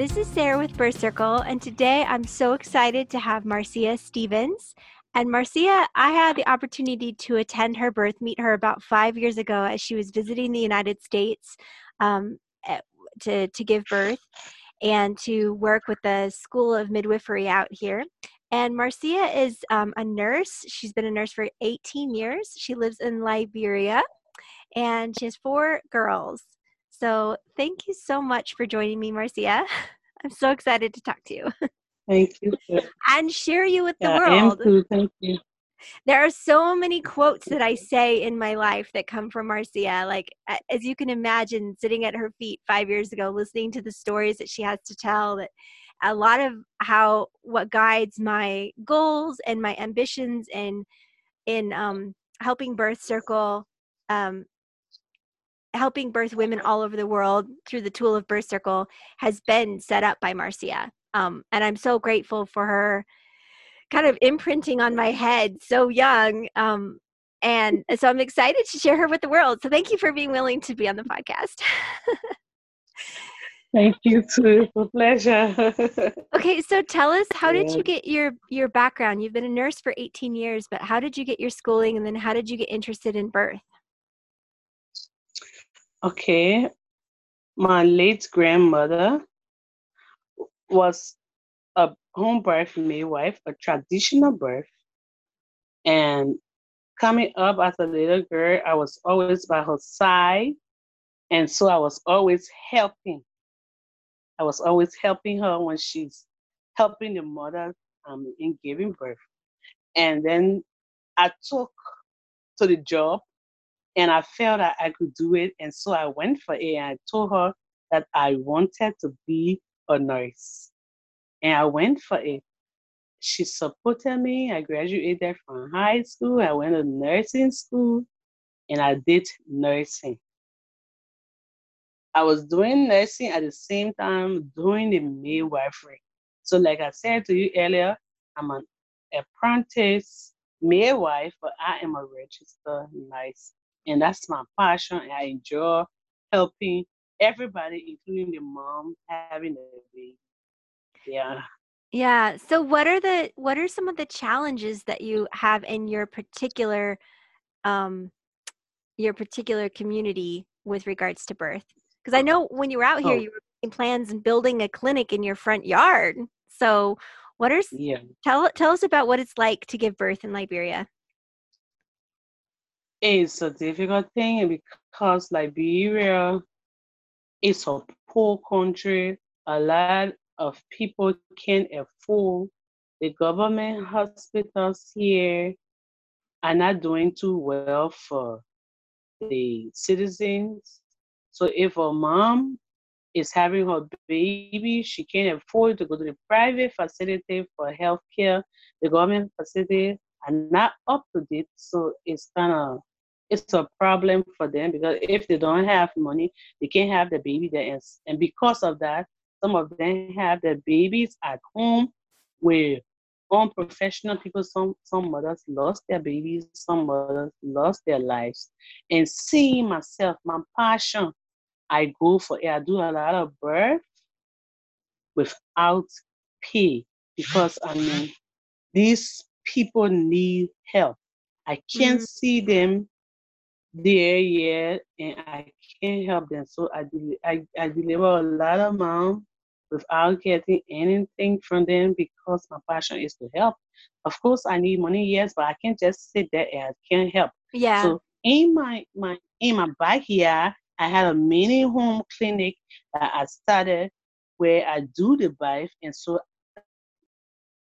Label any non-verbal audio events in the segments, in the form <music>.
This is Sarah with Birth Circle, and today I'm so excited to have Marcia Stevens. And Marcia, I had the opportunity to attend her birth, meet her about five years ago as she was visiting the United States um, eh, to, to give birth and to work with the School of Midwifery out here. And Marcia is um, a nurse. She's been a nurse for 18 years. She lives in Liberia and she has four girls. So thank you so much for joining me, Marcia. <laughs> I'm so excited to talk to you. <laughs> Thank you. and share you with yeah, the world. Too. Thank you. There are so many quotes that I say in my life that come from Marcia. Like, as you can imagine, sitting at her feet five years ago, listening to the stories that she has to tell, that a lot of how what guides my goals and my ambitions and in um, helping Birth Circle um, helping birth women all over the world through the tool of birth circle has been set up by marcia. Um, and i'm so grateful for her kind of imprinting on my head so young um, and so i'm excited to share her with the world. So thank you for being willing to be on the podcast. <laughs> Thank you too. It's a pleasure. <laughs> Okay so tell us how did you get your your background? You've been a nurse for 18 years but how did you get your schooling and then how did you get interested in birth Okay, my late grandmother was a home birth midwife, a traditional birth. And coming up as a little girl, I was always by her side. And so I was always helping. I was always helping her when she's helping the mother um, in giving birth. And then I took to the job and I felt that I could do it. And so I went for it and I told her that I wanted to be a nurse. And I went for it. She supported me. I graduated from high school. I went to nursing school and I did nursing. I was doing nursing at the same time doing the midwifery. So, like I said to you earlier, I'm an apprentice midwife, but I am a registered nurse and that's my passion. I enjoy helping everybody, including the mom having a baby. Yeah. Yeah. So what are the what are some of the challenges that you have in your particular um your particular community with regards to birth? Because I know when you were out here oh. you were making plans and building a clinic in your front yard. So what are yeah. tell tell us about what it's like to give birth in Liberia. It's a difficult thing because Liberia is a poor country. A lot of people can't afford the government hospitals here are not doing too well for the citizens. So if a mom is having her baby, she can't afford to go to the private facility for healthcare. The government facilities are not up to date, so it's kind of it's a problem for them because if they don't have money, they can't have the baby there. And, and because of that, some of them have their babies at home with unprofessional people. Some some mothers lost their babies, some mothers lost their lives. And seeing myself, my passion, I go for it. I do a lot of birth without pay because I mean these people need help. I can't mm-hmm. see them there yet, and I can't help them. So I, I, I deliver a lot of moms without getting anything from them because my passion is to help. Of course, I need money, yes, but I can't just sit there and I can't help. Yeah. So in my my in my backyard, I had a mini home clinic that I started where I do the birth, and so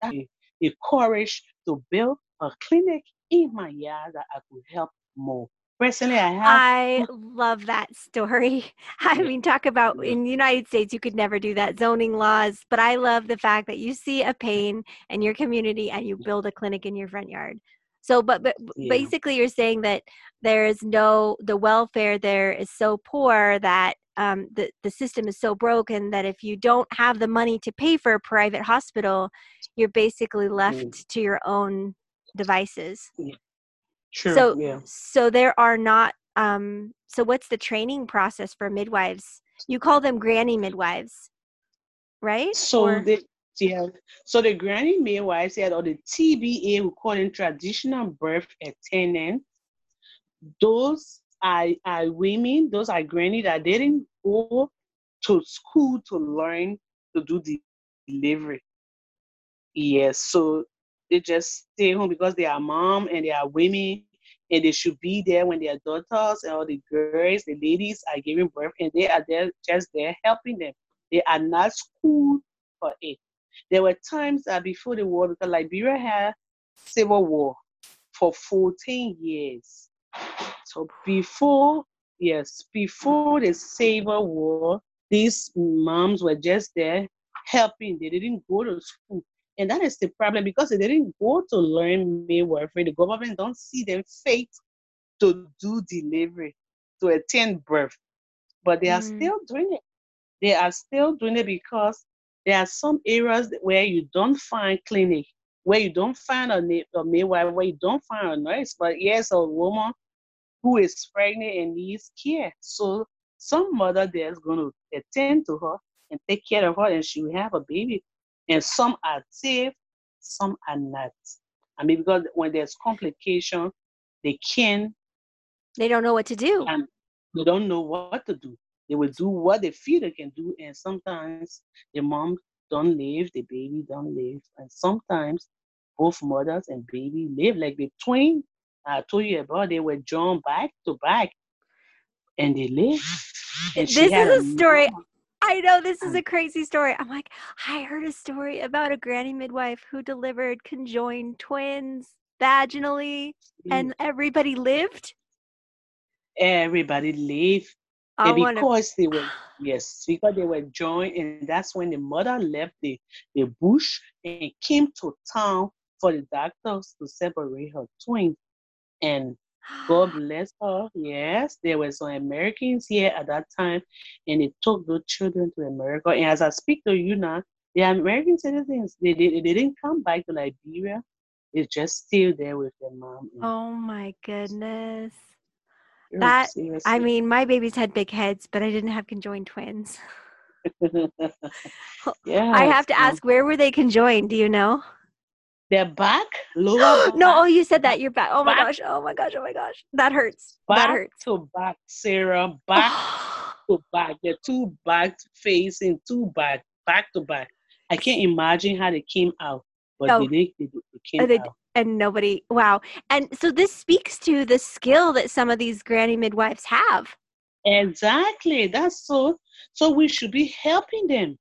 I the courage to build a clinic in my yard that I could help more Personally, I have. I love that story. <laughs> I mean, talk about in the United States, you could never do that zoning laws, but I love the fact that you see a pain in your community and you build a clinic in your front yard. So, but, but Yeah. basically, you're saying that there is no, the welfare there is so poor that um, the, the system is so broken that if you don't have the money to pay for a private hospital, you're basically left to your own devices. True. So, yeah. so there are not. Um, so, what's the training process for midwives? You call them granny midwives, right? So Or- the yeah. So the granny midwives had or the TBA we call them traditional birth attendants. Those are, are women, those are granny that didn't go to school to learn to do the delivery. Yes, so they just stay home because they are mom and they are women and they should be there when their daughters and all the girls, the ladies are giving birth and they are there just there helping them. They are not schooled for it. There were times that before the war, because Liberia had civil war for 14 years. So before, yes, before the civil war, these moms were just there helping. They didn't go to school. And that is the problem because they didn't go to learn midwifery. The government don't see them fit to do delivery, to attend birth. But they are Mm. still doing it. They are still doing it because there are some areas where you don't find clinic, where you don't find a, a midwife, where you don't find a nurse. But yes, a woman who is pregnant and needs care. So some mother there is going to attend to her and take care of her, and she will have a baby. And some are safe, some are not. I mean, because when there's complication, they can they don't know what to do. and they don't know what to do. They will do what they feel they can do, and sometimes the mom don't live, the baby don't live, and sometimes both mothers and baby live like the twin I told you about. They were drawn back to back, and they live. And This is a story- normal- I know this is Um, a crazy story. I'm like, I heard a story about a granny midwife who delivered conjoined twins vaginally, and everybody lived. everybody lived. I and because they were <sighs> yes, because they were joined, and that's when the mother left the the bush and came to town for the doctors to separate her twins. And God bless her. Yes, there were some Americans here at that time, and they took those children to America. And as I speak to you now, the American citizens they, they, they didn't come back to Liberia. They're just still there with their mom. Oh my goodness. very that- I mean, my babies had big heads, but I didn't have conjoined twins. <laughs> yeah. I have to ask, where were they conjoined? Do you know? Their back, lower <gasps> no, oh, you said that. You're back. Oh my back- gosh. Oh my gosh. Oh my gosh. That hurts. That hurts. to back, Sarah, back <sighs> to back. The two back facing, two back, back to back. I can't imagine how they came out, but No. they, they, they came Oh, they out. and nobody wow and so this speaks to the skill that some of these granny midwives have Exactly. That's so. So we should be helping them.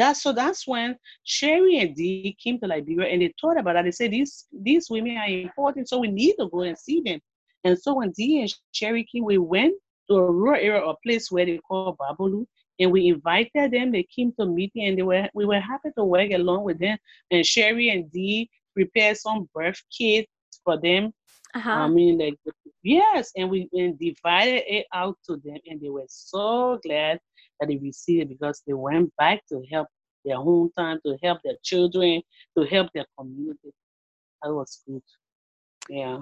That's so. That's when Sherry and Dee came to Liberia and they thought about that. They said these these women are important, so we need to go and see them. And so when Dee and Sherry came, we went to a rural area, a place where they call Bopolu, and we invited them. They came to meeting, and they were we were happy to work along with them. And Sherry and Dee prepared some birth kits for them uh-huh I mean, like, yes, and we and divided it out to them, and they were so glad that they received because they went back to help their hometown, to help their children, to help their community. That was good. Yeah.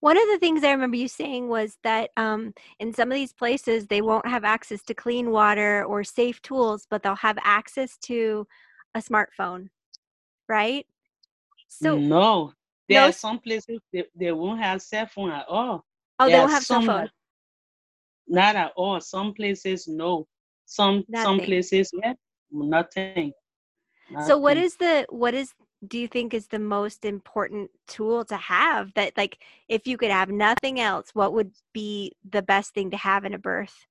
one of the things i remember you saying was that um, in some of these places they won't have access to clean water or safe tools but they'll have access to a smartphone right so no, there No are some places they, they won't have cell phone at all. oh they won't have cell some phone Not at all. Some places, no. Some some places, yeah, nothing. so what is the what is do you think is the most important tool to have that like if you could have nothing else what would be the best thing to have in a birth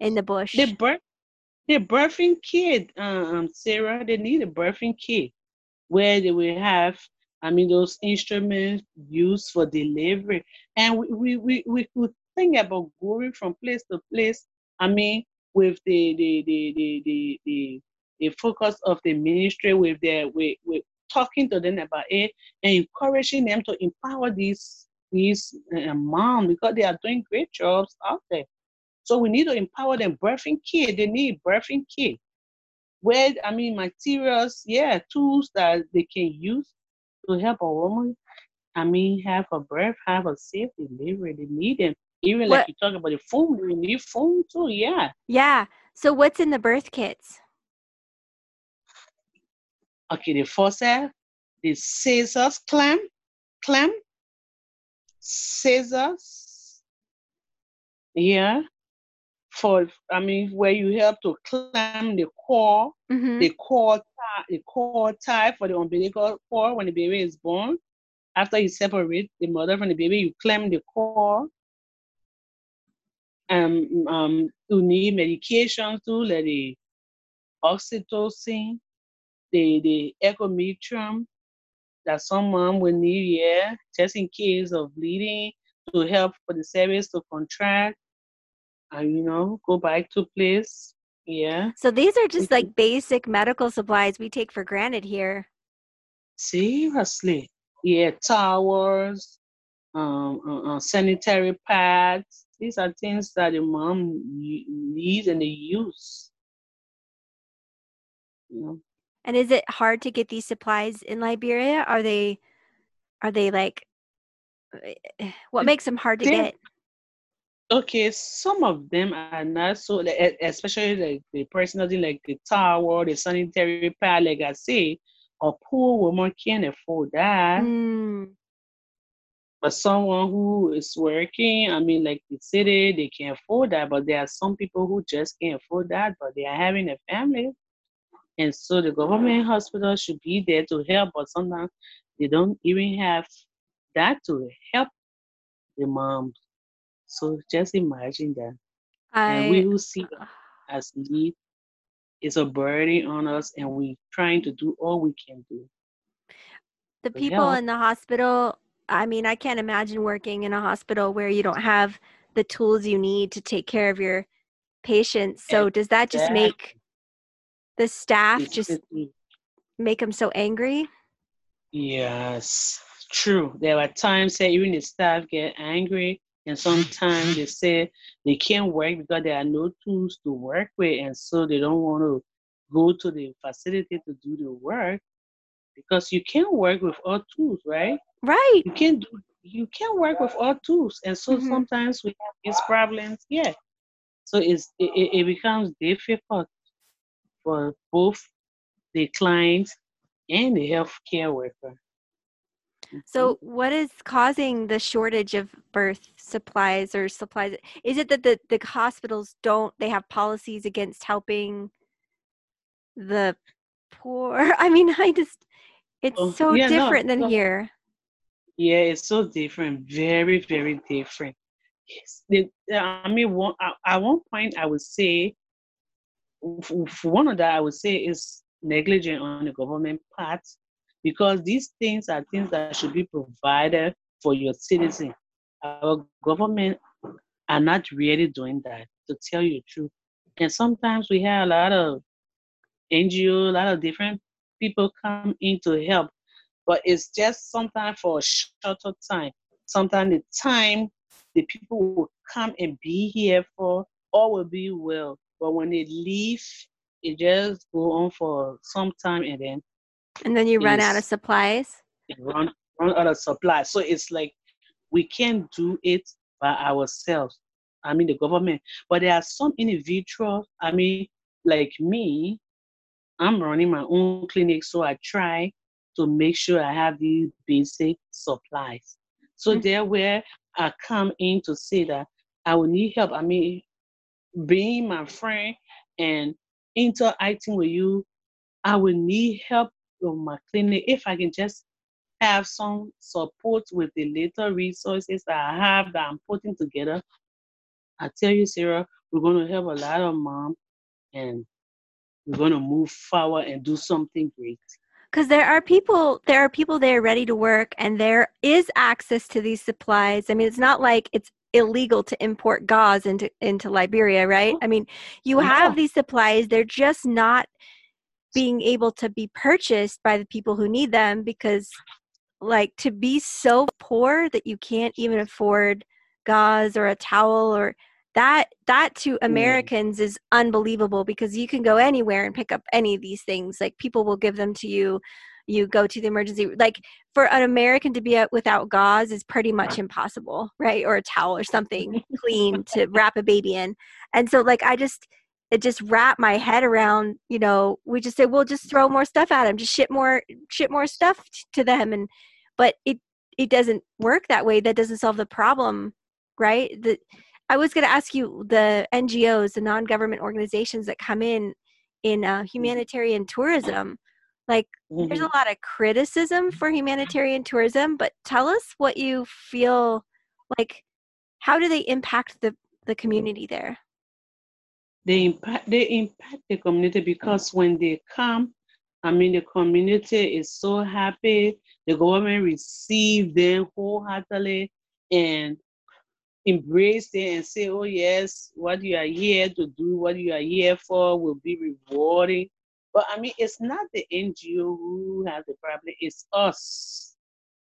in the bush the birth the birthing kit um sarah they need a birthing kit where they will have i mean those instruments used for delivery and we we we, we could think about going from place to place. I mean, with the the the the the, the, the focus of the ministry, with their with, with talking to them about it and encouraging them to empower these these uh, moms because they are doing great jobs out there. So we need to empower them. Birthing kit, they need birthing kit. Where I mean materials, yeah, tools that they can use to help a woman. I mean, have a birth, have a safe delivery. They need them. Even what? like you talk about the phone, we need phone too. Yeah. Yeah. So what's in the birth kits? Okay, the forceps, the scissors, clamp, clamp, scissors. Yeah. For I mean, where you help to clamp the core, mm-hmm. the core tie, the core tie for the umbilical cord when the baby is born. After you separate the mother from the baby, you clamp the core um, um, to need medication too, like the oxytocin, the, the ergometrine that some mom will need, yeah, just in case of bleeding to help for the cervix to contract and, you know, go back to place. Yeah. So these are just like basic medical supplies we take for granted here. Seriously. Yeah, towels, um, uh, uh, sanitary pads, these are things that the mom needs and they use. You know? And is it hard to get these supplies in Liberia? Are they, are they like, eh, what makes them hard to they, get? Okay, some of them are not so, especially like the personal thing, like the towel, the sanitary pad, like I say, a poor woman can't afford that. Mm. But someone who is working, I mean, like the city, they can afford that. But there are some people who just can't afford that, but they are having a family. And so the government hospital should be there to help, but sometimes they don't even have that to help the moms. So just imagine that. I, and we who see as need is a burden on us, and we trying to do all we can do. The people in the hospital I mean, I can't imagine working in a hospital where you don't have the tools you need to take care of your patients. So does that just make the staff just make them so angry? Yes, true. There are times that even the staff get angry, and sometimes they say they can't work because there are no tools to work with, and so they don't want to go to the facility to do the work because you can work with all tools, right? Right. You can do you can work with all tools, and so mm-hmm. sometimes we have these problems. Yeah. So it's it, it becomes difficult for both the client and the healthcare worker. So, mm-hmm. what is causing the shortage of birth supplies or supplies? Is it that the, the hospitals don't, they have policies against helping the poor? <laughs> I mean, I just, it's oh, so yeah, different no, than no. here. Yeah, it's so different. Very, very different. Yes. The, I mean, one, at one point, I would say, for one of that I would say is negligent on the government part because these things are things that should be provided for your citizen. Our government are not really doing that, to tell you the truth. And sometimes we have a lot of NGO, a lot of different people come in to help, but it's just sometimes for a shorter time. Sometimes the time the people will come and be here for all will be well. But when they leave, it just go on for some time and then and then you run out of supplies. Run run out of supplies. So it's like we can't do it by ourselves. I mean the government. But there are some individuals, I mean, like me, I'm running my own clinic, so I try to make sure I have these basic supplies. So mm-hmm. there where I come in to say that I will need help. I mean, being my friend and interacting with you, I will need help with my clinic if I can just have some support with the little resources that I have that I'm putting together. I tell you, Sarah, we're going to help a lot of mom and we're going to move forward and do something great. Because there are people there are people there ready to work and there is access to these supplies. I mean it's not like it's illegal to import gauze into into Liberia, right? I mean, you have these supplies, they're just not being able to be purchased by the people who need them because like to be so poor that you can't even afford gauze or a towel or that that to Americans is unbelievable because you can go anywhere and pick up any of these things. Like people will give them to you. You go to the emergency like for an American to be out without gauze is pretty much impossible right? Or a towel or something <laughs> clean to wrap a baby in. And so like I just it just wrap my head around you know we just say we'll just throw more stuff at them just ship more ship more stuff t- to them. And but it it doesn't work that way. That doesn't solve the problem right? The i was going to ask you the ngos the non-government organizations that come in in uh, humanitarian tourism like there's Mhm. a lot of criticism for humanitarian tourism but tell us what you feel like how do they impact the the community there they impact they impact the community because when they come, I mean the community is so happy. The government receive them wholeheartedly and embrace them and say, "Oh yes, what you are here to do, what you are here for, will be rewarding." But I mean, it's not the NGO who has the problem; it's us.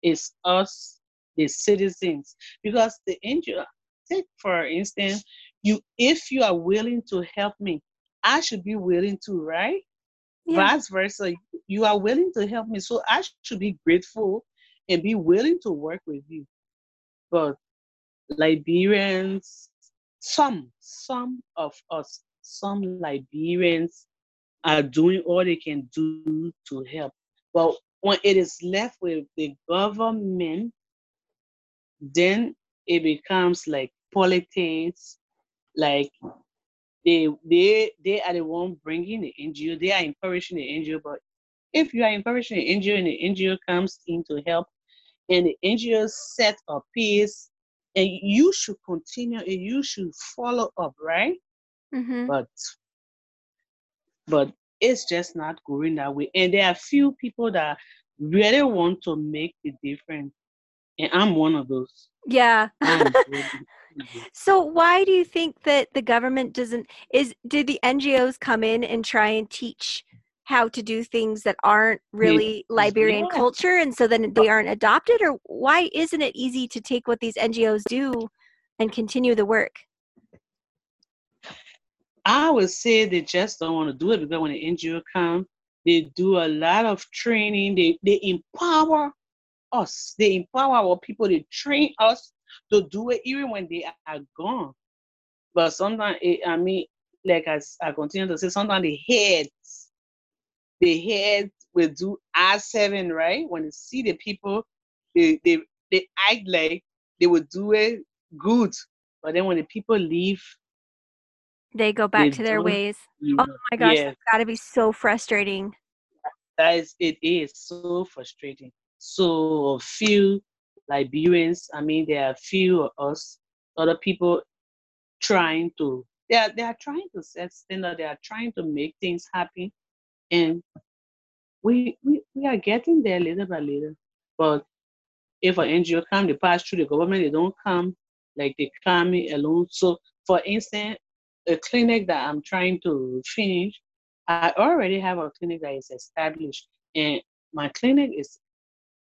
It's us, the citizens, because the NGO. Take for instance, you if you are willing to help me, I should be willing to, right? Vice versa, you are willing to help me, so I should be grateful and be willing to work with you. But Liberians, some, some of us, some Liberians are doing all they can do to help. But when it is left with the government, then it becomes like politics, like they they they are the one bringing the NGO, they are encouraging the NGO. But if you are encouraging the NGO and the NGO comes in to help, and the NGO set a pace, and you should continue and you should follow up, right? mm-hmm. But but it's just not going that way. And there are few people that really want to make the difference. And I'm one of those. yeah <laughs> So why do you think that the government doesn't is did the NGOs come in and try and teach how to do things that aren't really Liberian yeah. culture and so then they aren't adopted or why isn't it easy to take what these NGOs do and continue the work? I would say they just don't want to do it because when the NGO come, they do a lot of training. They they empower us. They empower our people. They train us to do it even when they are gone. But sometimes, it, I mean, like as I continue to say, sometimes the heads, the heads will do I seven right when they see the people, they they they act like they will do it good. But then when the people leave, They go back They to their ways. Oh my gosh, yeah. that's got to be so frustrating. that is it is so frustrating. So few Liberians, I mean there are few of us, other people trying to they are they are trying to set standard, they are trying to make things happen. And we we, we are getting there little by little. But if an NGO come, they pass through the government, they don't come like they come alone. So for instance, a clinic that I'm trying to finish, I already have a clinic that is established. And my clinic is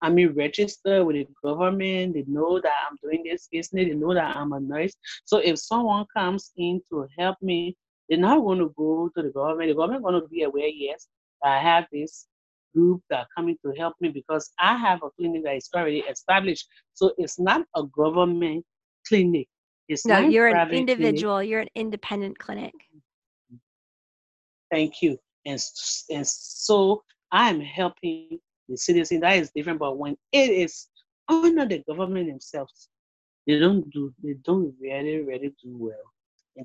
I mean registered with the government. They know that I'm doing this business, they know that I'm a nurse. So if someone comes in to help me, they're not going to go to the government. The government going to be aware, yes, I have this group that are coming to help me because I have a clinic that is already established. So it's not a government clinic. It's No, not you're an private clinic. individual, you're an independent clinic. Thank you. And, and so I'm helping the citizen. That is different. But when it is under the government themselves, they don't do, they don't really, really do well.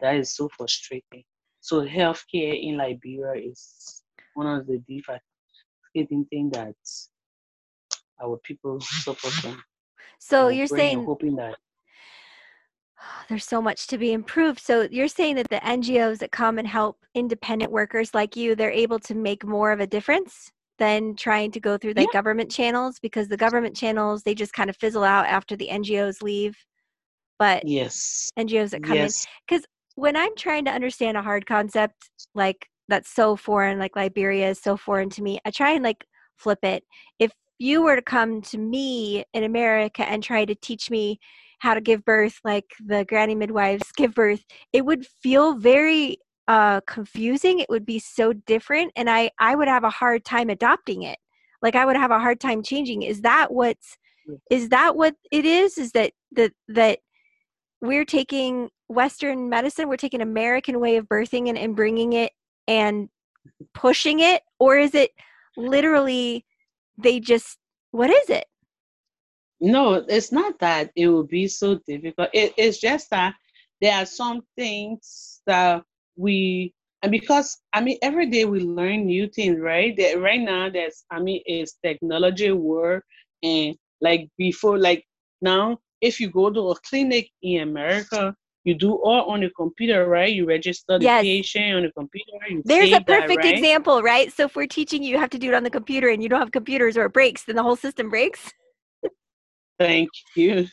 That is so frustrating. So healthcare in Liberia is one of the devastating things that our people suffer from. So you're saying hoping that <sighs> there's so much to be improved. So you're saying that the NGOs that come and help independent workers like you, they're able to make more of a difference than trying to go through the Yeah. government channels because the government channels they just kind of fizzle out after the NGOs leave. but yes, NGOs that come yes. in because when I'm trying to understand a hard concept like that's so foreign, like Liberia is so foreign to me, I try and like flip it. If you were to come to me in America and try to teach me how to give birth like the granny midwives <laughs> give birth, it would feel very uh, confusing. It would be so different, and I I would have a hard time adopting it. Like I would have a hard time changing. Is that what's is that what it is? Is that that that we're taking Western medicine, we're taking American way of birthing and, and bringing it and pushing it, or is it literally they just what is it? No, it's not that it will be so difficult. It, it's just that there are some things that we and because I mean every day we learn new things, right? That right now there's I mean it's technology work and like before like now if you go to a clinic in America, you do all on the computer, right? You register the Yes. patient on the computer. You There's a save that, perfect right? example, right? So if we're teaching you, you have to do it on the computer and you don't have computers or it breaks, then the whole system breaks. <laughs> Thank you.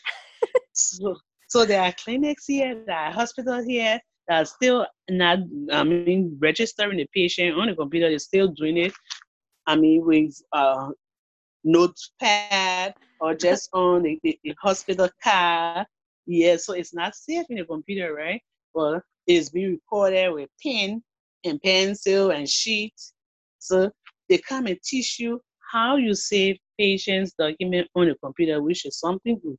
so, so there are clinics here, there are hospitals here that are still not, I mean, registering the patient on the computer. They're still doing it. I mean, with uh, notepad or just on a, the, the hospital card. Yeah, so it's not safe in a computer, right? Well, it's being recorded with pen and pencil and sheet. So they come and teach you how you save patients' document on a computer, which is something good.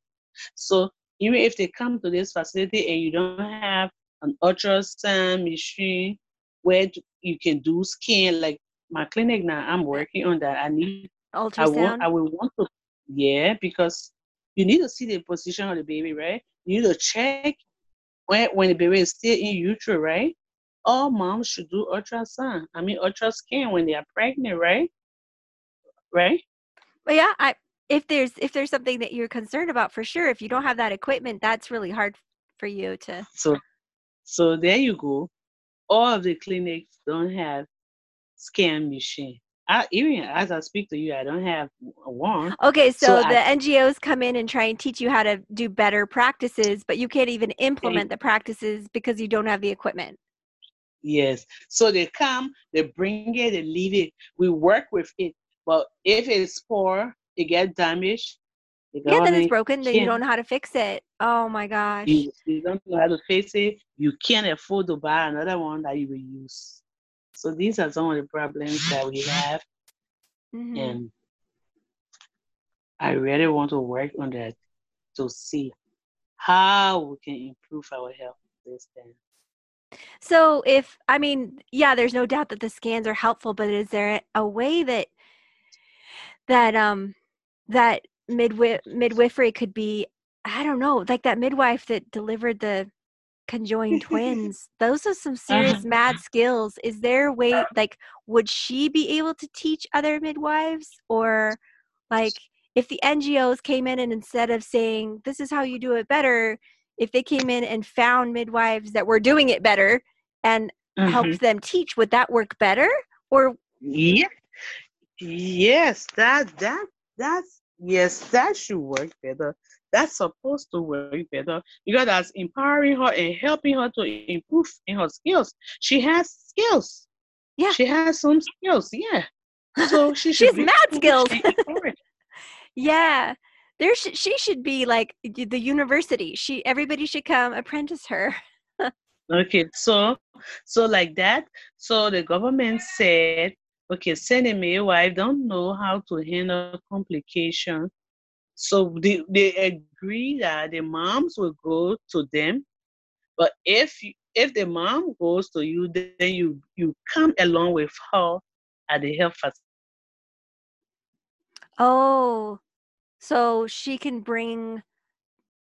So even if they come to this facility and you don't have an ultrasound machine where you can do scan, like my clinic now, I'm working on that. I need I Ultrasound. want I will want to yeah, because you need to see the position of the baby, right? You need to check when when the baby is still in utero, right? All moms should do ultrasound. I mean ultra scan when they are pregnant, right? Right? But yeah, I if there's if there's something that you're concerned about for sure, if you don't have that equipment, that's really hard for you to So so there you go. All of the clinics don't have scan machine. I even as I speak to you, I don't have one. Okay, so, So the I- NGOs come in and try and teach you how to do better practices, but you can't even implement the practices because you don't have the equipment. Yes. So they come, they bring it, they leave it. We work with it. But if it's poor, it gets damaged. Yeah, then it's broken, then you don't know how to fix it. Oh my gosh. You, you don't know how to face it. You can't afford to buy another one that you will use. So these are some of the problems that we have, Mhm. and I really want to work on that to see how we can improve our health system. So if I mean, yeah, there's no doubt that the scans are helpful, but is there a way that that um that midwi- midwifery could be I don't know, like that midwife that delivered the conjoined <laughs> twins. Those are some serious mad skills. Is there a way like would she be able to teach other midwives or like if the NGOs came in and instead of saying this is how you do it better, if they came in and found midwives that were doing it better and Mhm. helped them teach, would that work better? Or Yeah. Yes, that that that's yes, that should work better. That's supposed to work better because that's empowering her and helping her to improve in her skills. She has skills. Yeah. She has some skills. Yeah. So she <laughs> She should has be mad skills. <laughs> yeah, there sh- she should be like the university. She everybody should come apprentice her. <laughs> Okay, so so like that. So the government said, okay, send me a midwife don't know how to handle complication. So they, they agree that the moms will go to them, but if you, if the mom goes to you, then you you come along with her at the health facility. Oh, so she can bring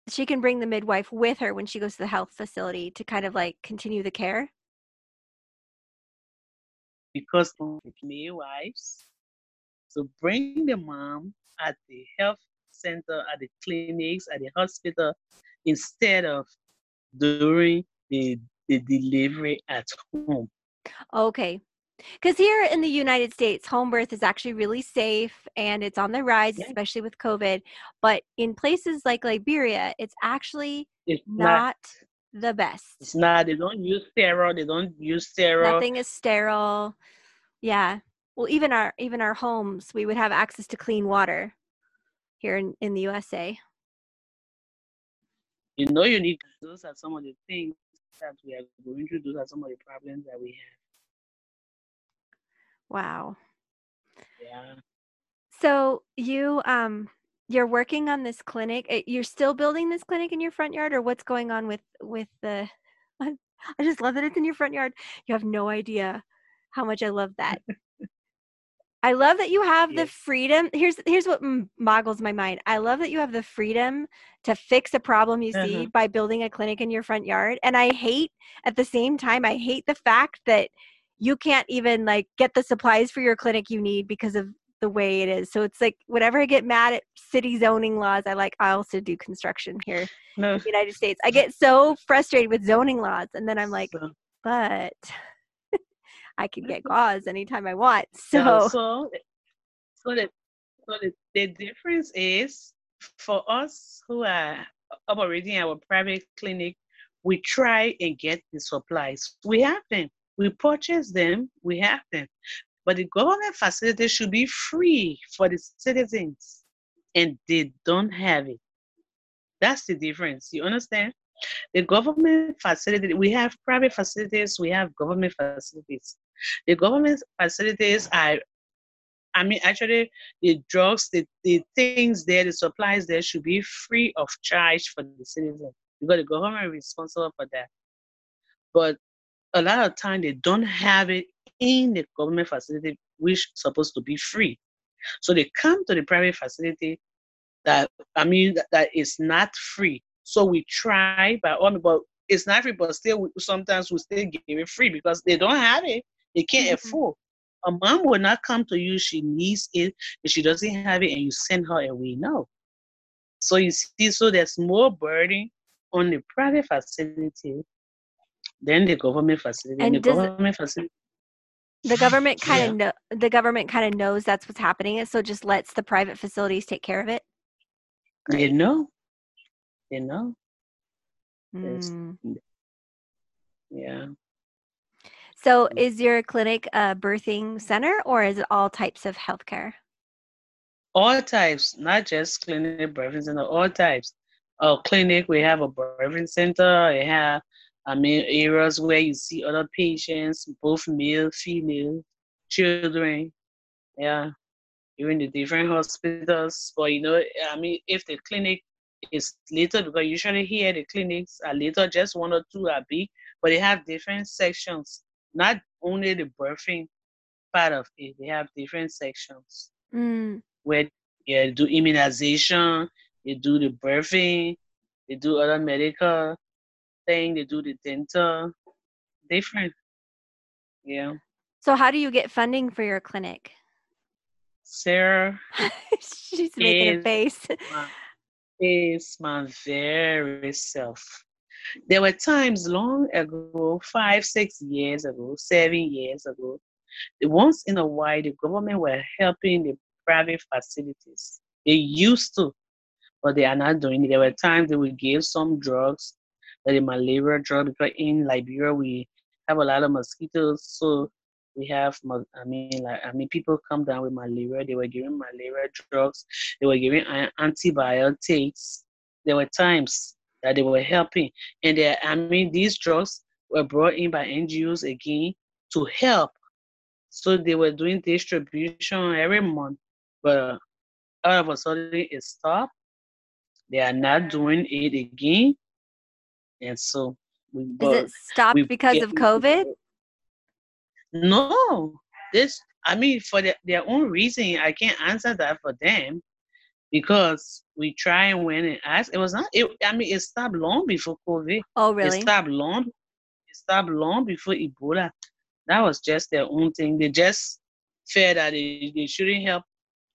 she can bring the midwife with her when she goes to the health facility to kind of like continue the care. because midwives. So bring the mom at the health center, at the clinics, at the hospital, instead of during the, the delivery at home. Okay. Because here in the United States, home birth is actually really safe and it's on the rise, Yeah. especially with COVID. But in places like Liberia, it's actually It's not not. the best. It's not. They don't use sterile. They don't use sterile. Nothing is sterile. Yeah. Well, even our even our homes, we would have access to clean water here in, in the USA. You know, you need. Those are some of the things that we are going through. Those are some of the problems that we have. Wow. Yeah. So you um you're working on this clinic. uh, You're still building this clinic in your front yard, or what's going on with with the? I <laughs> I just love that it's in your front yard. You have no idea how much I love that. <laughs> I love that you have the freedom. Here's here's what boggles my mind. I love that you have the freedom to fix a problem you see Uh-huh. by building a clinic in your front yard. And I hate at the same time I hate the fact that you can't even like get the supplies for your clinic you need because of the way it is. So it's like whenever I get mad at city zoning laws, I like I also do construction here in the United States. I get so frustrated with zoning laws and then I'm like, So, but I can get mm-hmm. gauze anytime I want. <laughs> so, So so, so the, so the, the difference is for us who are operating our private clinic, we try and get the supplies. We have them. We purchase them. We have them. But the government facility should be free for the citizens, and they don't have it. That's the difference. You understand? The government facility, we have private facilities, we have government facilities. The government facilities are, I mean, actually, the drugs, the, the things there, the supplies there should be free of charge for the citizen because the government is responsible for that. But a lot of time they don't have it in the government facility, which is supposed to be free. So they come to the private facility that I mean that, that is not free. So we try by all but it's not free, but still we, sometimes we still give it free because they don't have it. They can't Mhm. afford. A mom will not come to you, she needs it, if she doesn't have it, and you send her away. No. So you see, so there's more burden on the private facility than the government facility. And the government facility the government kind Yeah. of know the government kind of knows that's what's happening so just lets the private facilities take care of it. they know. They know. Mm. Yeah. So is your clinic a birthing center or is it all types of healthcare? all types, not just clinic birthing center, all types. Our clinic, we have a birthing center. We have, I mean, areas where you see other patients, both male, female, children. Yeah, even the different hospitals. But you know, I mean, if the clinic is little, because usually here the clinics are little, just one or two are big, but they have different sections. Not only the birthing part of it, they have different sections Mm. where you do immunization, you do the birthing, they do other medical thing, they do the dental, different. Yeah. So how do you get funding for your clinic? Sarah <laughs> She's making a face. my, is my very self. There were times long ago, five, six years ago, seven years ago, once in a while the government were helping the private facilities. They used to, but they are not doing it. There were times they would give some drugs, like malaria drug, because in Liberia we have a lot of mosquitoes, so we have, I mean, like, I mean, people come down with malaria. They were giving malaria drugs. They were giving antibiotics. There were times that they were helping, and they, I mean, these drugs were brought in by NGOs again to help. So they were doing distribution every month, but all of a sudden it stopped. They are not doing it again, and so we. Is but it stopped because of COVID? No, this. I mean, for the, their own reason, I can't answer that for them because we try and went and ask. It was not. It, I mean, it stopped long before COVID. Oh, really? It stopped long. It stopped long before Ebola. That was just their own thing. They just felt that they, they shouldn't help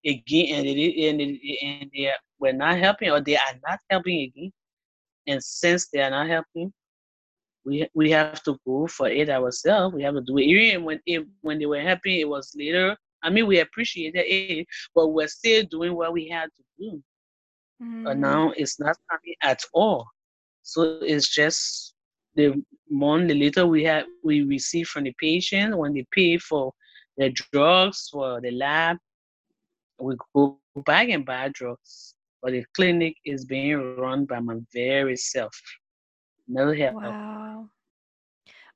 again, and they and they, and they were not helping, or they are not helping again. And since they are not helping, we we have to go for it ourselves. We have to do it. Even when it, when they were helping, it was later. I mean, we appreciated it, eh, but we're still doing what we had to do. Mm-hmm. But now it's not coming at all. So it's just the money later we have we receive from the patient when they pay for the drugs for the lab, we go back and buy drugs. But the clinic is being run by my very self. No help. Wow.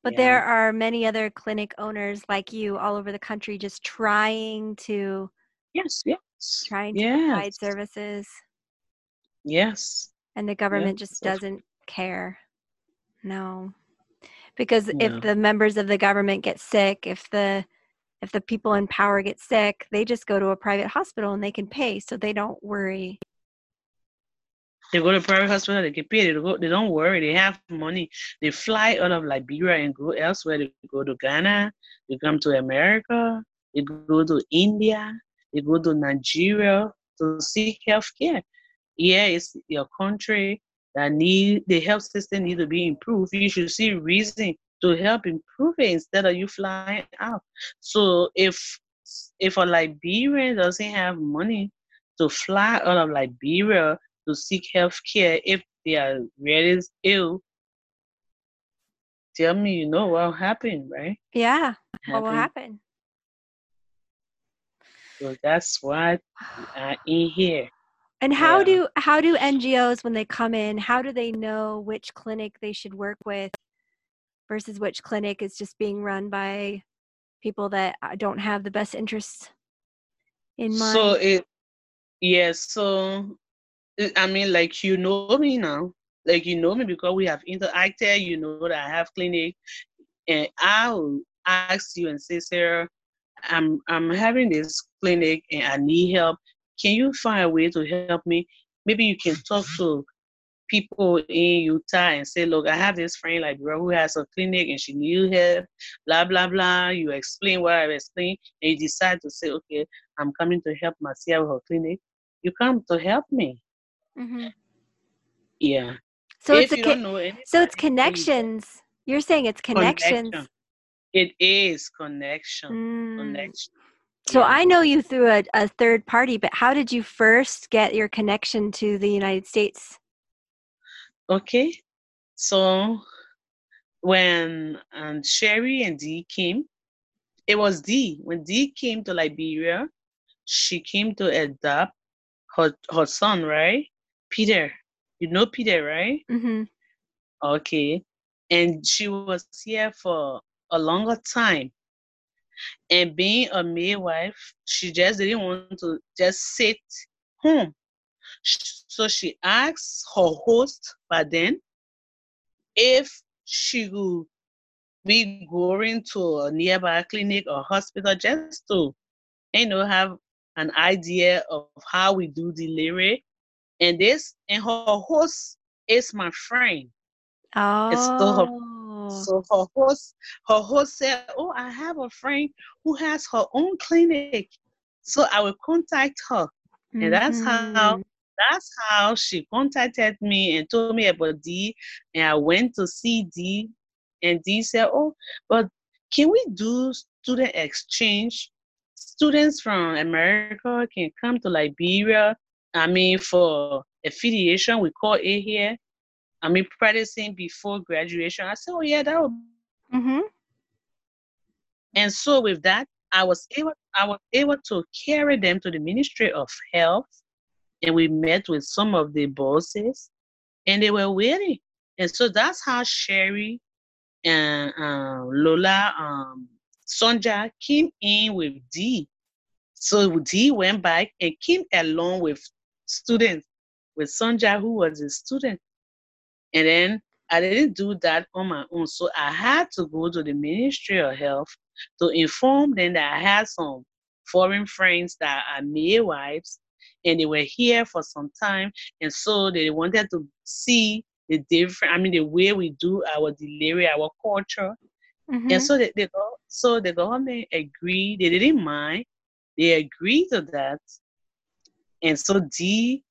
But yeah. there are many other clinic owners like you all over the country just trying to Yes, yes. Trying to yes. provide services. Yes. And the government just doesn't care. No. Because if the members of the government get sick, if the if the people in power get sick, they just go to a private hospital and they can pay so they don't worry. They go to private hospital, they can pay, they, go, they don't worry, they have money. They fly out of Liberia and go elsewhere. They go to Ghana, they come to America, they go to India, they go to Nigeria to seek health care. Yeah, it's your country that need the health system need to be improved. You should see reason to help improve it instead of you flying out. So if if a Liberian doesn't have money to fly out of Liberia to seek health care if they are really ill, tell me you know what will happen, right? Yeah. What will happen? So that's why I'm in here. And how yeah. do how do NGOs when they come in, how do they know which clinic they should work with versus which clinic is just being run by people that uh, don't have the best interests in mind? So it yes, so I mean like you know me now. Like you know me because we have interacted, you know that I have clinic and I'll ask you and say, Sarah, I'm I'm having this clinic and I need help. Can you find a way to help me? Maybe you can talk <laughs> to people in Utah and say, look, I have this friend like girl who has a clinic and she needs help, blah blah blah. You explain what I've explained, and you decide to say, okay, I'm coming to help Marcia with her clinic. You come to help me. Mm-hmm. Yeah. So if it's a con- so it's connections. You're saying it's connections. Connection. It is connection. Mm. Connection. So yeah. I know you through a, a third party, but how did you first get your connection to the United States? Okay, so when um, Sherry and Dee came, it was Dee. When Dee came to Liberia, she came to adopt her, her son, right? Peter. You know Peter, right? Mm-hmm. Okay. And she was here for a longer time. And being a midwife, she just didn't want to just sit home. So she asked her host by then if she would be going to a nearby clinic or hospital just to, you know, have an idea of how we do delivery. And this, and her host is my friend. Oh. so her, so her host, her host said, "Oh, I have a friend who has her own clinic, so I will contact her." Mm-hmm. And that's how mm-hmm. that's how she contacted me and told me about D. And I went to see Dee, and D said, "Oh, but can we do student exchange? Students from America can come to Liberia. I mean, for affiliation, we call it here. I mean, practicing before graduation." I said, "Oh yeah, that would." Mm-hmm. And so with that, I was able I was able to carry them to the Ministry of Health and we met with some of the bosses and they were waiting. And so that's how Sherry and uh, Lola um, Sonja came in with D. So D went back and came along with students, with Sonja, who was a student. And then I didn't do that on my own. So I had to go to the Ministry of Health to inform them that I had some foreign friends that are midwives and they were here for some time and so they wanted to see the different i mean the way we do our delivery our culture mm-hmm. and so they, they so the government agreed they didn't mind they agreed to that and so Dee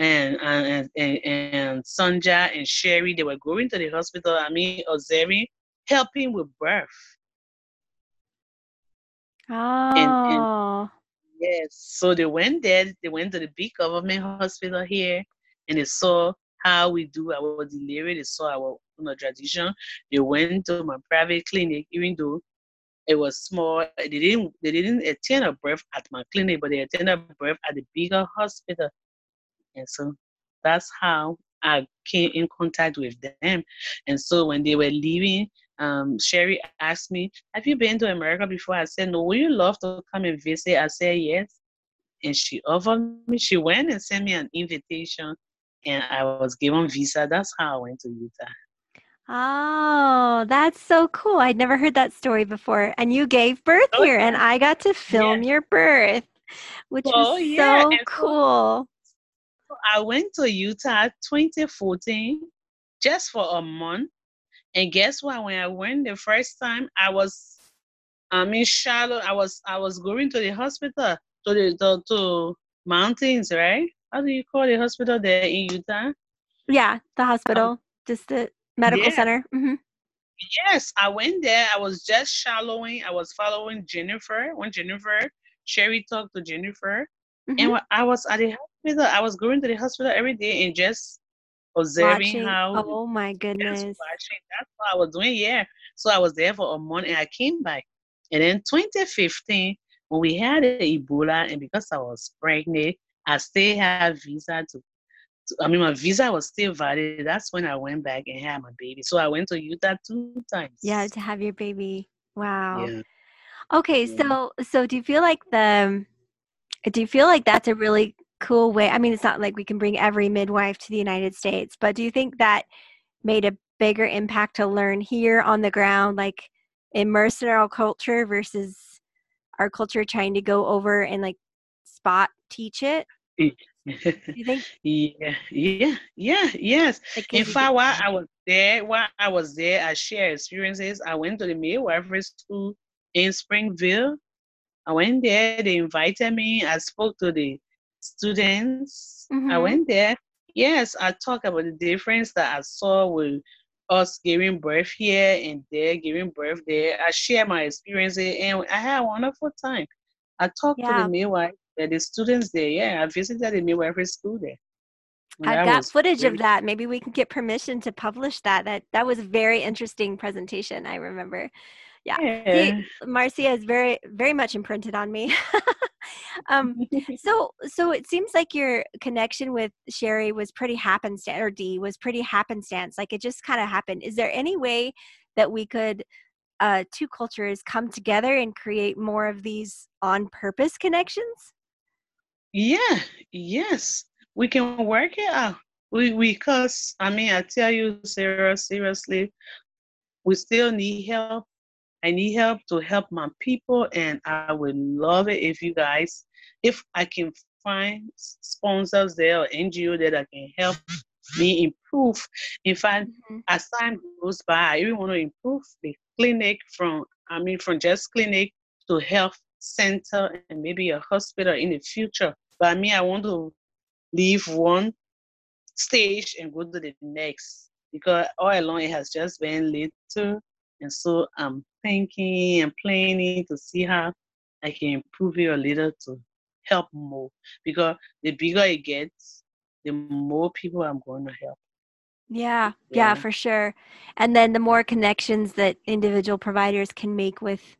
and and and, and Sonja and Sherry, they were going to the hospital. I mean, observing, helping with birth. Oh. And, and, oh. yes, so they went there. They went to the big government hospital here, and they saw how we do our delivery. They saw our you know, tradition. They went to my private clinic, even though it was small. They didn't they didn't attend a birth at my clinic, but they attended a birth at the bigger hospital. And so that's how I came in contact with them. And so when they were leaving, um, Sherry asked me, Have you been to America before? I said, No, would you love to come and visit? I said, Yes. And she offered me, she went and sent me an invitation, and I was given visa. That's how I went to Utah. Oh, that's so cool. I'd never heard that story before. And you gave birth oh, here, and I got to film yeah. your birth, which oh, was so cool. I went to Utah 2014 just for a month. And guess what? When I went the first time, I was I'm in Charlotte. I was I was going to the hospital to the to, to mountains, right? How do you call the hospital there in Utah? Yeah, the hospital. Um, just the medical yeah. center. Mm-hmm. Yes, I went there. I was just shallowing. I was following Jennifer when Jennifer Sherry talked to Jennifer, mm-hmm. and I was at the hospital. I was going to the hospital every day and just observing watching. how. Oh my goodness! That's what I was doing. Yeah, so I was there for a month and I came back. And then 2015, when we had Ebola, and because I was pregnant, I still had visa to I mean, my visa was still valid. That's when I went back and had my baby. So I went to Utah two times. Yeah, to have your baby. Wow. Yeah. Okay, yeah. so so do you feel like the do you feel like that's a really cool way? I mean, it's not like we can bring every midwife to the United States, but do you think that made a bigger impact to learn here on the ground, like immerse in our culture versus our culture trying to go over and like spot teach it? <laughs> you think? Yeah, yeah, yeah, yes. In fact, while I was there, while I was there, I shared experiences. I went to the midwifery school in Springville. I went there. They invited me. I spoke to the students. Mm-hmm. I went there. Yes, I talked about the difference that I saw with us giving birth here and there, giving birth there. I share my experiences, and I had a wonderful time. I talked yeah. to the midwife the students there. Yeah, I visited the midwifery school there. I've got footage of that. Maybe we can get permission to publish that. That that was a very interesting presentation. I remember. Yeah, yeah. See, Marcia is very very much imprinted on me. <laughs> <laughs> um, so so it seems like your connection with Sherry was pretty happenstance, or D was pretty happenstance. Like it just kind of happened. Is there any way that we could uh, two cultures come together and create more of these on purpose connections? Yeah, yes, we can work it out. We we cause I mean I tell you Sarah seriously, we still need help. I need help to help my people, and I would love it if you guys, if I can find sponsors there or NGO that I can help me improve. In fact, mm-hmm. as time goes by, I even want to improve the clinic from I mean from just clinic to health center and maybe a hospital in the future. But me, I want to leave one stage and go to the next because all along it has just been little. And so I'm thinking and planning to see how I can improve it a little to help more. Because the bigger it gets, the more people I'm going to help. Yeah, yeah, yeah, for sure. And then the more connections that individual providers can make with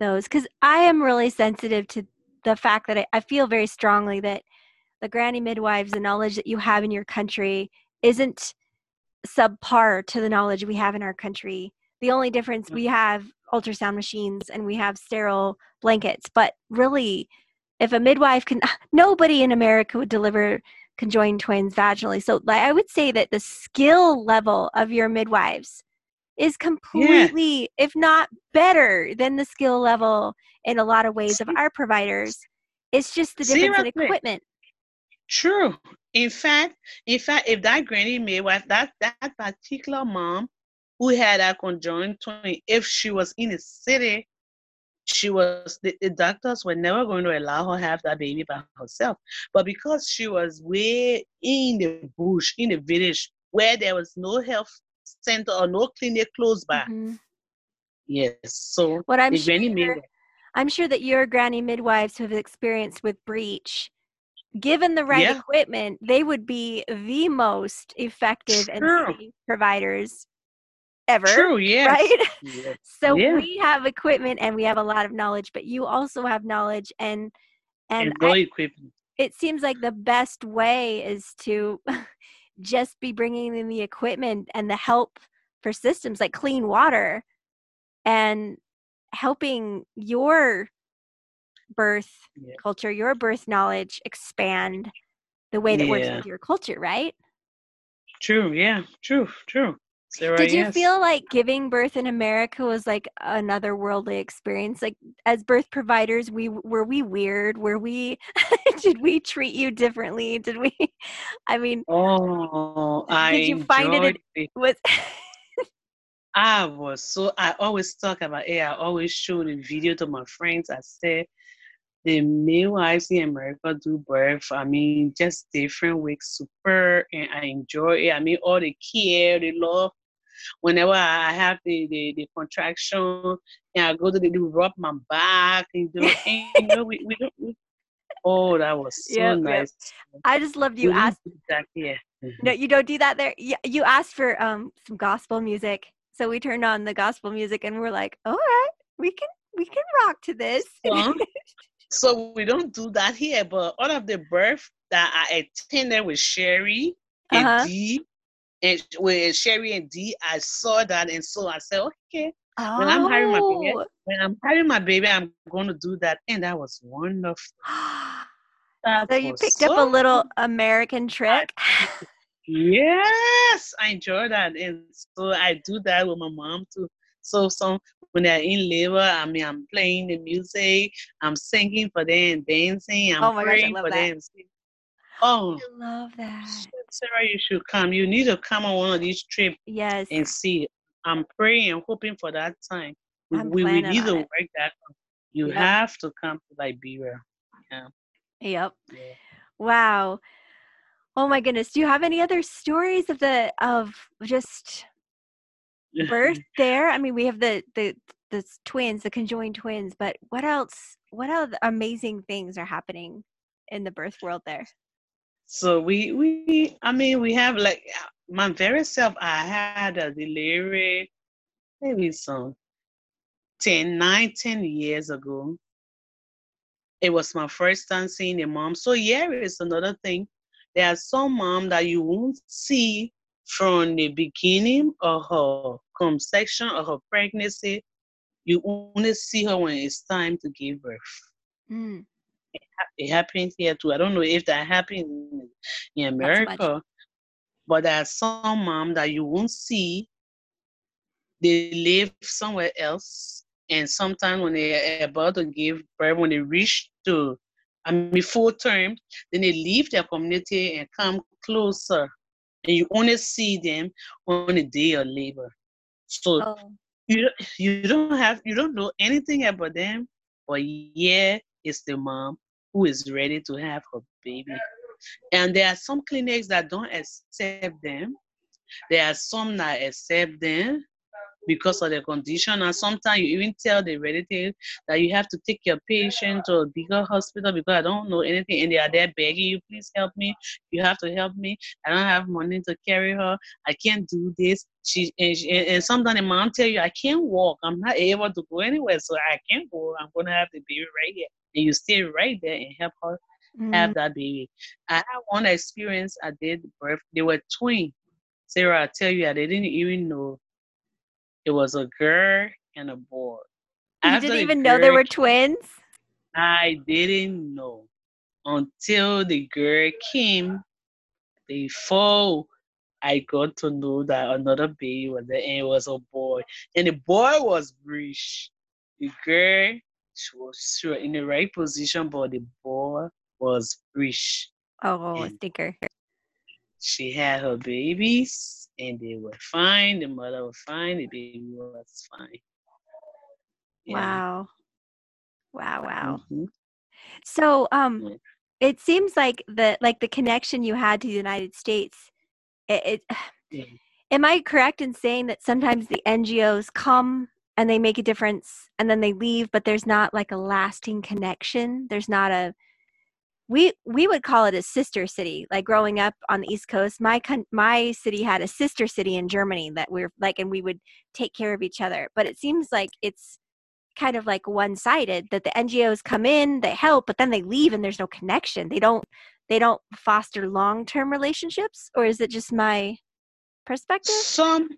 those because i am really sensitive to the fact that I, I, feel very strongly that the granny midwives the knowledge that you have in your country isn't subpar to the knowledge we have in our country the only difference we have ultrasound machines and we have sterile blankets but really if a midwife can <laughs> nobody in america would deliver conjoined twins vaginally so i would say that the skill level of your midwives is completely, yeah. if not better, than the skill level in a lot of ways of our providers. It's just the difference Seriously. in equipment. True. In fact, in fact, if that granny midwife, that that particular mom who had a conjoined twin, if she was in a city, she was the, the, doctors were never going to allow her have that baby by herself. But because she was way in the bush in the village where there was no health center or no clinic close by. Mm-hmm. yes so what i'm sure, i'm sure that your granny midwives who have experienced with breech given the right yeah. equipment they would be the most effective and providers ever. True, yeah. Right? <laughs> Yeah. so yeah. we have equipment and we have a lot of knowledge, but you also have knowledge and and, and I, equipment. It seems like the best way is to <laughs> just be bringing in the equipment and the help for systems like clean water and helping your birth yeah. culture, your birth knowledge expand the way that yeah. works with your culture, right? True, yeah, true, true. Sarah, Did you yes. feel like giving birth in America was like another worldly experience? Like as birth providers, we were we weird? Were we <laughs> did we treat you differently? Did we <laughs> I mean Oh did I you find it, it was <laughs> I was so I always talk about it. I always show the video to my friends. I say the midwives in America do birth. I mean, just different weeks, super, and I enjoy it. I mean, all the care, the love whenever I have the, the, the contraction and I go to the do rub my back and <laughs> do and, you know we, we don't we, oh that was so yep, nice. Yep. I just loved you asked that yeah. No, you don't do that there. You, you asked for um some gospel music. So we turned on the gospel music and we're like, all right, we can we can rock to this. so <laughs> we don't do that here, but all of the birth that I attended with Sherry uh-huh. And with Sherry and D, I saw that, and so I said, okay. Oh. When I'm having my baby, oh. when I'm having my baby, I'm going to do that, and that was wonderful. <gasps> That so you picked so up a little American trick. <laughs> yes, I enjoy that, and so I do that with my mom too. So some when they're in labor, I mean, I'm playing the music, I'm singing for them, dancing, I'm oh praying gosh, for that. them. Oh, I love that. Sarah, you should come. You need to come on one of these trips. Yes. And see. I'm praying and hoping for that time. We, we, we need to work that. You yep. have to come to Liberia. Yeah. Yep. Yeah. Wow. Oh my goodness. Do you have any other stories of the of just birth <laughs> there? I mean, we have the the the twins, the conjoined twins, but what else? What other amazing things are happening in the birth world there? So we we I mean we have like my very self I had a delivery maybe some 10, 9, 10 years ago. It was my first time seeing a mom. So here is another thing. There are some mom that you won't see from the beginning of her conception or her pregnancy. You only see her when it's time to give birth. Mm it happens here too. I don't know if that happens in America, but there's some mom that you won't see. They live somewhere else, and sometimes when they're about to give birth, when they reach to, I mean, full term, then they leave their community and come closer, and you only see them on the day of labor. So oh. you you don't have you don't know anything about them, but yeah, it's the mom who is ready to have her baby. And there are some clinics that don't accept them. There are some that accept them because of their condition. And sometimes you even tell the relative that you have to take your patient to a bigger hospital because I don't know anything. And they are there begging you, please help me. You have to help me. I don't have money to carry her. I can't do this. She and, she, and sometimes the mom tell you, I can't walk. I'm not able to go anywhere, so I can't go. I'm gonna have the baby right here and you stay right there and help her mm-hmm. have that baby. I had one experience I did birth. They were twins. Sarah, I tell you, I didn't even know it was a girl and a boy. You After didn't even know they were twins? I didn't know until the girl came. Before I got to know that another baby was there and it was a boy. And the boy was breech. The girl she was sure in the right position, but the ball was breech. Oh, sticker. She had her babies, and they were fine. The mother was fine. The baby was fine. Yeah. Wow. Wow, wow. Mm-hmm. So, um, it seems like the like the connection you had to the United States. It, it <sighs> yeah. am I correct in saying that sometimes the NGOs come and they make a difference and then they leave, but there's not like a lasting connection. There's not a we we would call it a sister city. Like growing up on the east coast my con- my city had a sister city in germany that we are like and we would take care of each other. But it seems like it's kind of like one-sided that the ngos come in they help but then they leave and there's no connection. They don't they don't foster long-term relationships or is it just my perspective? Some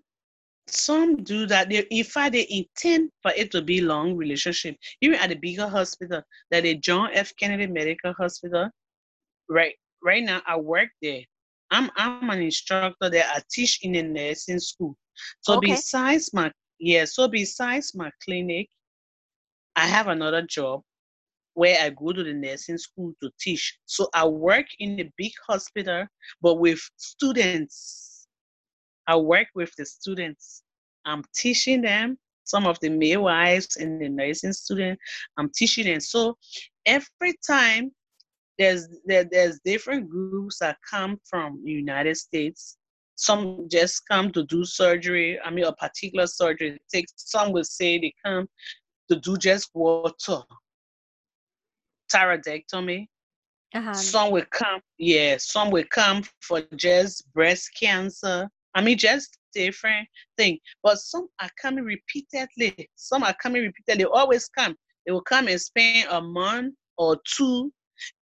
some do that. They, in fact, they intend for it to be long relationship. Even at the bigger hospital, that the John F. Kennedy Medical Hospital, right right now I work there. I'm I'm an instructor there. I teach in a nursing school. So okay. besides my yeah, so besides my clinic, I have another job where I go to the nursing school to teach. So I work in a big hospital, but with students I work with the students. I'm teaching them some of the midwives and the nursing students. I'm teaching them. So every time there's there, there's different groups that come from the United States. Some just come to do surgery. I mean, a particular surgery. Take some will say they come to do just water thyroidectomy. Uh-huh. Some will come, yeah. Some will come for just breast cancer. I mean, just different thing. But some are coming repeatedly. Some are coming repeatedly. They always come. They will come and spend a month or two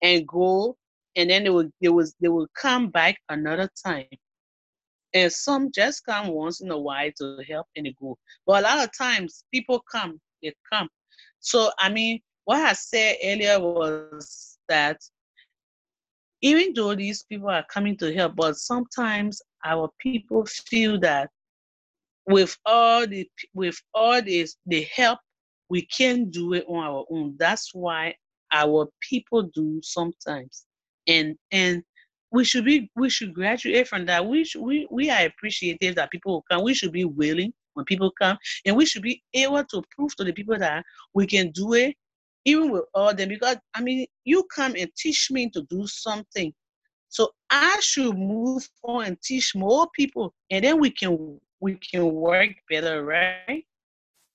and go, and then they will they will they will come back another time. And some just come once in a while to help and they go. But a lot of times people come, they come. So I mean, what I said earlier was that even though these people are coming to help, but sometimes our people feel that with all the with all this the help we can't do it on our own. That's why our people do sometimes. And and we should be we should graduate from that. We should, we we are appreciative that people come. We should be willing when people come and we should be able to prove to the people that we can do it even with all them. Because i mean you come and teach me to do something so I should move on and teach more people, and then we can we can work better, right?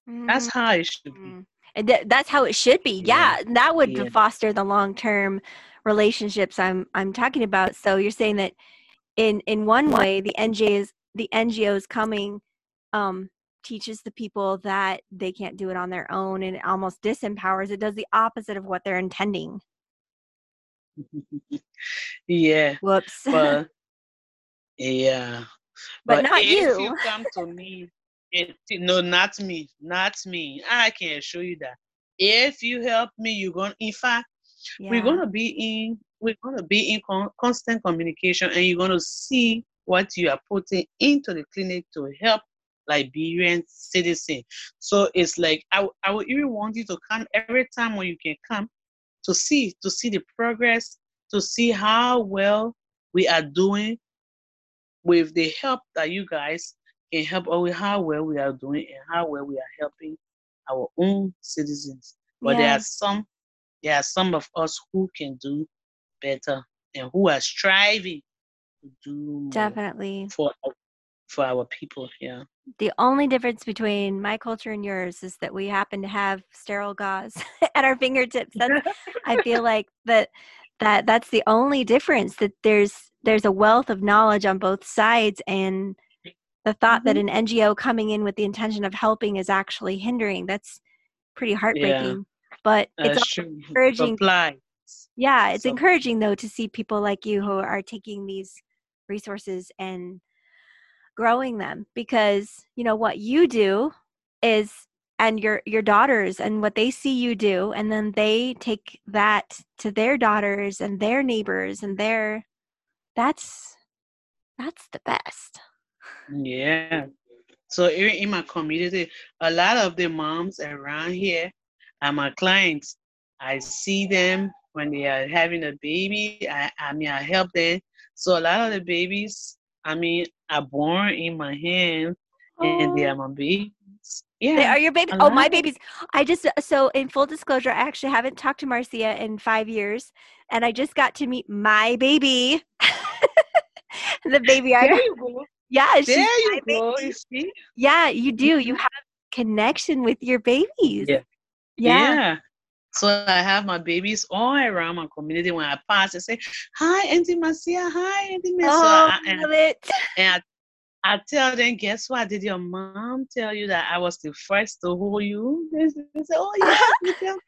Mm-hmm. That's how it should be. Mm-hmm. And th- that's how it should be. Yeah, yeah. that would yeah. foster the long term relationships I'm I'm talking about. So you're saying that in in one way, the NGOs the NGOs coming um, teaches the people that they can't do it on their own, and it almost disempowers. It does the opposite of what they're intending. <laughs> yeah. Whoops. But <laughs> yeah. But, but not if you. you <laughs> come to me, it, no, not me, not me. I can show you that. If you help me, you're gonna. In fact, yeah. we're gonna be in. We're gonna be in con- constant communication, and you're gonna see what you are putting into the clinic to help Liberian citizens. So it's like I, I would even want you to come every time when you can come to see to see the progress, to see how well we are doing with the help that you guys can help or with how well we are doing and how well we are helping our own citizens. But there are some there are some of us who can do better and who are striving to do definitely. for for our people yeah the only difference between my culture and yours is that we happen to have sterile gauze <laughs> at our fingertips that's, i feel <laughs> like that that that's the only difference that there's there's a wealth of knowledge on both sides and the thought mm-hmm. that an ngo coming in with the intention of helping is actually hindering that's pretty heartbreaking yeah. but it's <laughs> encouraging yeah it's so. encouraging though to see people like you who are taking these resources and growing them because you know what you do is and your your daughters and what they see you do and then they take that to their daughters and their neighbors and their that's that's the best. Yeah. So in, in my community a lot of the moms around here are my clients. I see them when they are having a baby. I, I mean i help them. So a lot of the babies I mean, are born in my hands oh. and they are my babies. Yeah. They are your baby. Oh, my babies. I just so in full disclosure, I actually haven't talked to Marcia in five years, and I just got to meet my baby. <laughs> the baby I There you go. yeah, There you go. baby. You see? Yeah, you do. You mm-hmm. have connection with your babies. Yeah. Yeah. So I have my babies all around my community. When I pass, they say, "Hi, Auntie Marcia. Hi, Auntie Marcia." Oh, I- and love it. and I, I tell them, "Guess what? Did your mom tell you that I was the first to hold you?" They, say- they say, "Oh yeah, <laughs> you tell me."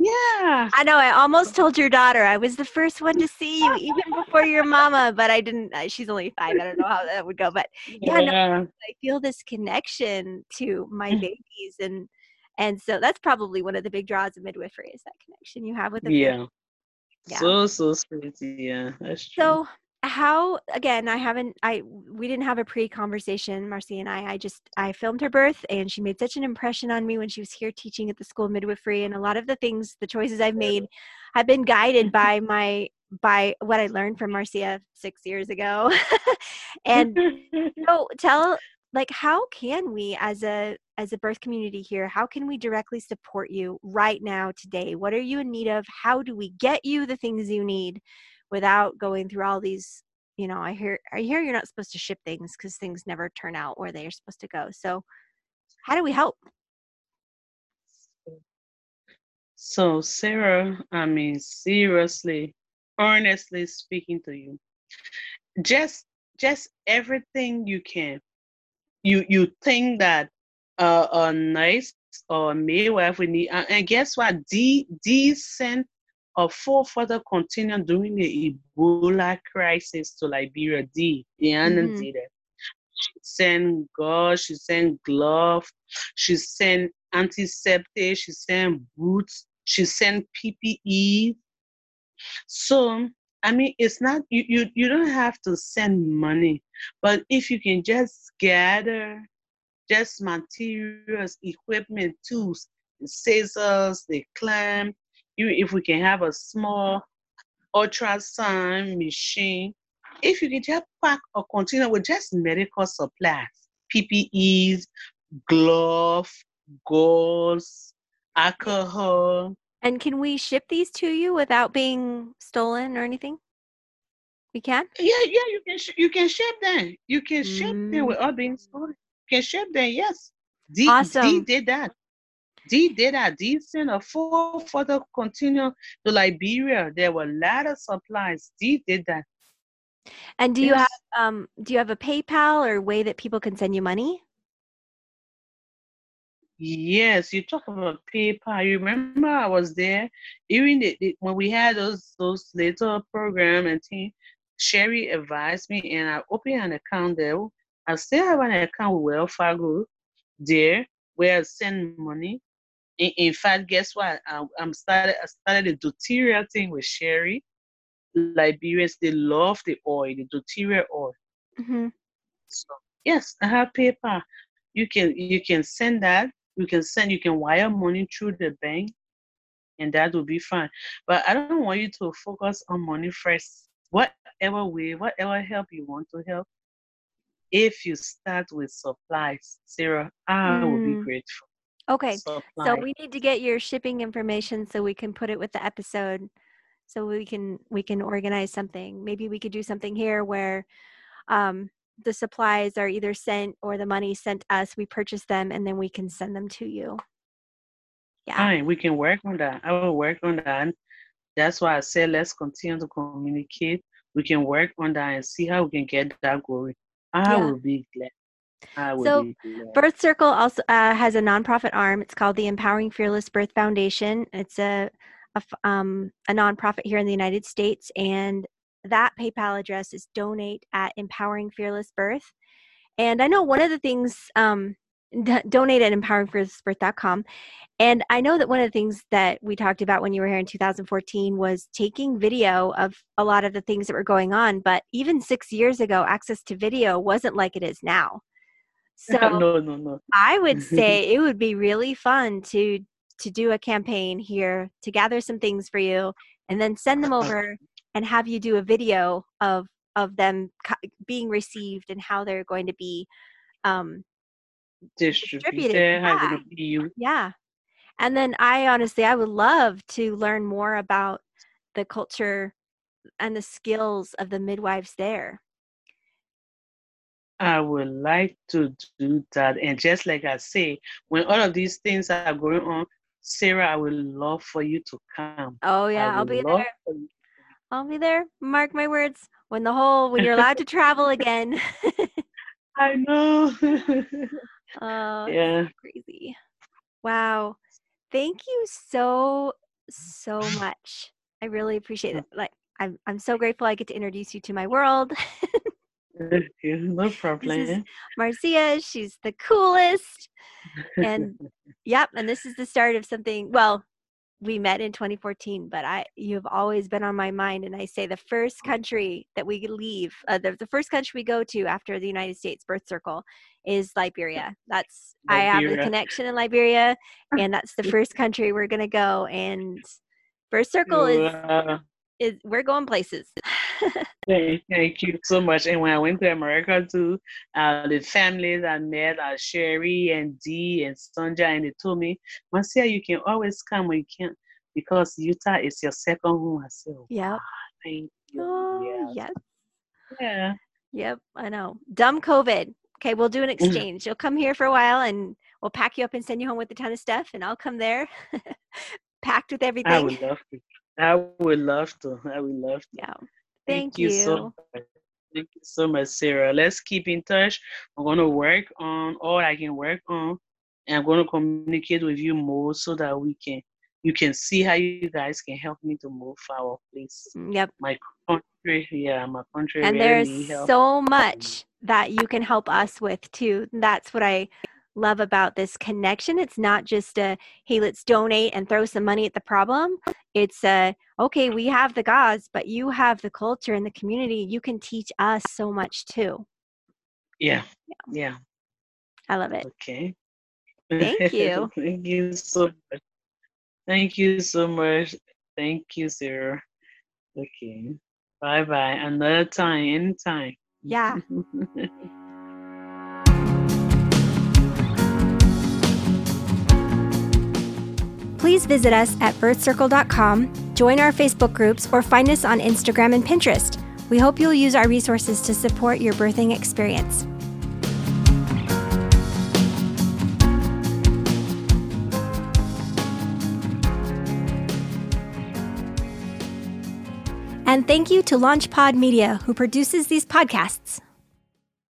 yeah." I know. I almost told your daughter I was the first one to see you, even before your mama, but I didn't. uh, She's only five. I don't know how that would go, but Yeah, no, I feel this connection to my <laughs> babies, and and so that's probably one of the big draws of midwifery is that connection you have with the yeah. Yeah. So so sweet. Yeah, that's true. So how again? I haven't. I we didn't have a pre-conversation, Marcy and I. I just I filmed her birth, and she made such an impression on me when she was here teaching at the school of midwifery. And a lot of the things, the choices I've made, have been guided by my by what I learned from Marcia six years ago. <laughs> and <laughs> so tell like how can we as a as a birth community here how can we directly support you right now today? What are you in need of? How do we get you the things you need without going through all these you know i hear i hear you're not supposed to ship things because things never turn out where they are supposed to go. So how do we help? So, Sarah, I mean, seriously, earnestly speaking to you, just just everything you can. You you think that uh, a nice or midwife we need, and, and guess what? D D sent a forefather continue during the Ebola crisis to Liberia. D, Diana Mhm. did it. She sent gauze, she sent glove, she sent antiseptic, she sent boots, she sent PPE. So I mean, it's not you, you you don't have to send money, but if you can just gather just materials, equipment, tools, the scissors, the clamp, you if we can have a small ultrasound machine, if you can just pack a container with just medical supplies, PPEs, glove, gauze, alcohol. and can we ship these to you without being stolen or anything we can Yeah, yeah, you can sh- you can ship them. You can ship them Mm. without being stolen. Can ship them, yes. D, D did that. D did that. D sent a full further continue to Liberia. There were a lot of supplies. D did that. and do you have um do you have a paypal or way that people can send you money Yes, you talk about PayPal. You remember I was there even the, the- when we had those those little program and thing. Sherry advised me, and I opened an account there. I still have an account with Wells Fargo there where I send money. In, in fact, guess what? I, I'm started. I started the doTERRA thing with Sherry. Liberians they love the oil, the doTERRA oil. mm-hmm. So yes, I have PayPal. You can you can send that. You can send you can wire money through the bank, and that will be fine. But I don't want you to focus on money first. Whatever way, whatever help you want to help. If you start with supplies, Sarah, I will be Mm. grateful. okay So we need to get your shipping information so we can put it with the episode so we can we can organize something. Maybe we could do something here where um the supplies are either sent or the money sent us, we purchase them and then we can send them to you. Yeah. Fine, we can work on that. I will work on that. That's why I said let's continue to communicate. We can work on that and see how we can get that going. I Yeah. will be glad. I will So. Birth Circle also uh, has a nonprofit arm. It's called the Empowering Fearless Birth Foundation. It's a um, a nonprofit here in the United States, and that PayPal address is donate at Empowering Fearless Birth. And I know one of the things um, d- donate at empoweringfearlessbirth.com. And I know that one of the things that we talked about when you were here in 2014 was taking video of a lot of the things that were going on. But even six years ago, access to video wasn't like it is now. <laughs> So no, no, no. I would <laughs> say it would be really fun to to do a campaign here to gather some things for you and then send them over and have you do a video of of them being received and how they're going to be um distributed, Yeah. you. Yeah. And then I honestly, I would love to learn more about the culture and the skills of the midwives there. I would like to do that. And just like I say, when all of these things are going on, Sarah, I would love for you to come. Oh yeah, I'll be there. I'll be there. Mark my words. When the whole when you're allowed to travel <laughs> again. <laughs> I know. <laughs> oh, yeah. crazy. Wow. Thank you so so much. I really appreciate mm. it. Like I'm I'm so grateful I get to introduce you to my world. No <laughs> problem. Marcia, she's the coolest. And <laughs> yep, and this is the start of something well, we met in 2014, but I you've always been on my mind and I say the first country that we leave, uh, the, the first country we go to after the United States birth circle is Liberia. That's I have a connection in Liberia and that's the <laughs> first country we're going to go and birth circle is is we're going places. Thank, thank you so much. And when I went to America too, uh, the families I met are Sherry and Dee and Sonja, and they told me, Marcia, you can always come when you can't because Utah is your second home. I said, oh, yep. thank you. Oh, yeah. yes. yeah. Yep, I know. Dumb COVID. Okay, we'll do an <laughs> exchange. You'll come here for a while and we'll pack you up and send you home with a ton of stuff, and I'll come there <laughs> packed with everything. I would love to. I would love to. I would love to. Yeah. Thank, Thank you. so much. Thank you so much, Sarah. Let's keep in touch. I'm going to work on all I can work on, and I'm going to communicate with you more so that we can, you can see how you guys can help me to move forward, place, Mm, Yep. my country. Yeah, my country. And really there's so much that you can help us with too. That's what I love about this connection. It's not just a hey, let's donate and throw some money at the problem. It's a okay, we have the gauze, but you have the culture and the community. You can teach us so much too. Yeah, yeah. I love it. Okay. Thank you. <laughs> Thank you so much. Thank you so much. Thank you, Sarah. Okay. Bye bye. Another time, anytime. Yeah. <laughs> Please visit us at birthcircle.com, join our Facebook groups, or find us on Instagram and Pinterest. We hope you'll use our resources to support your birthing experience. And thank you to LaunchPod Media, who produces these podcasts.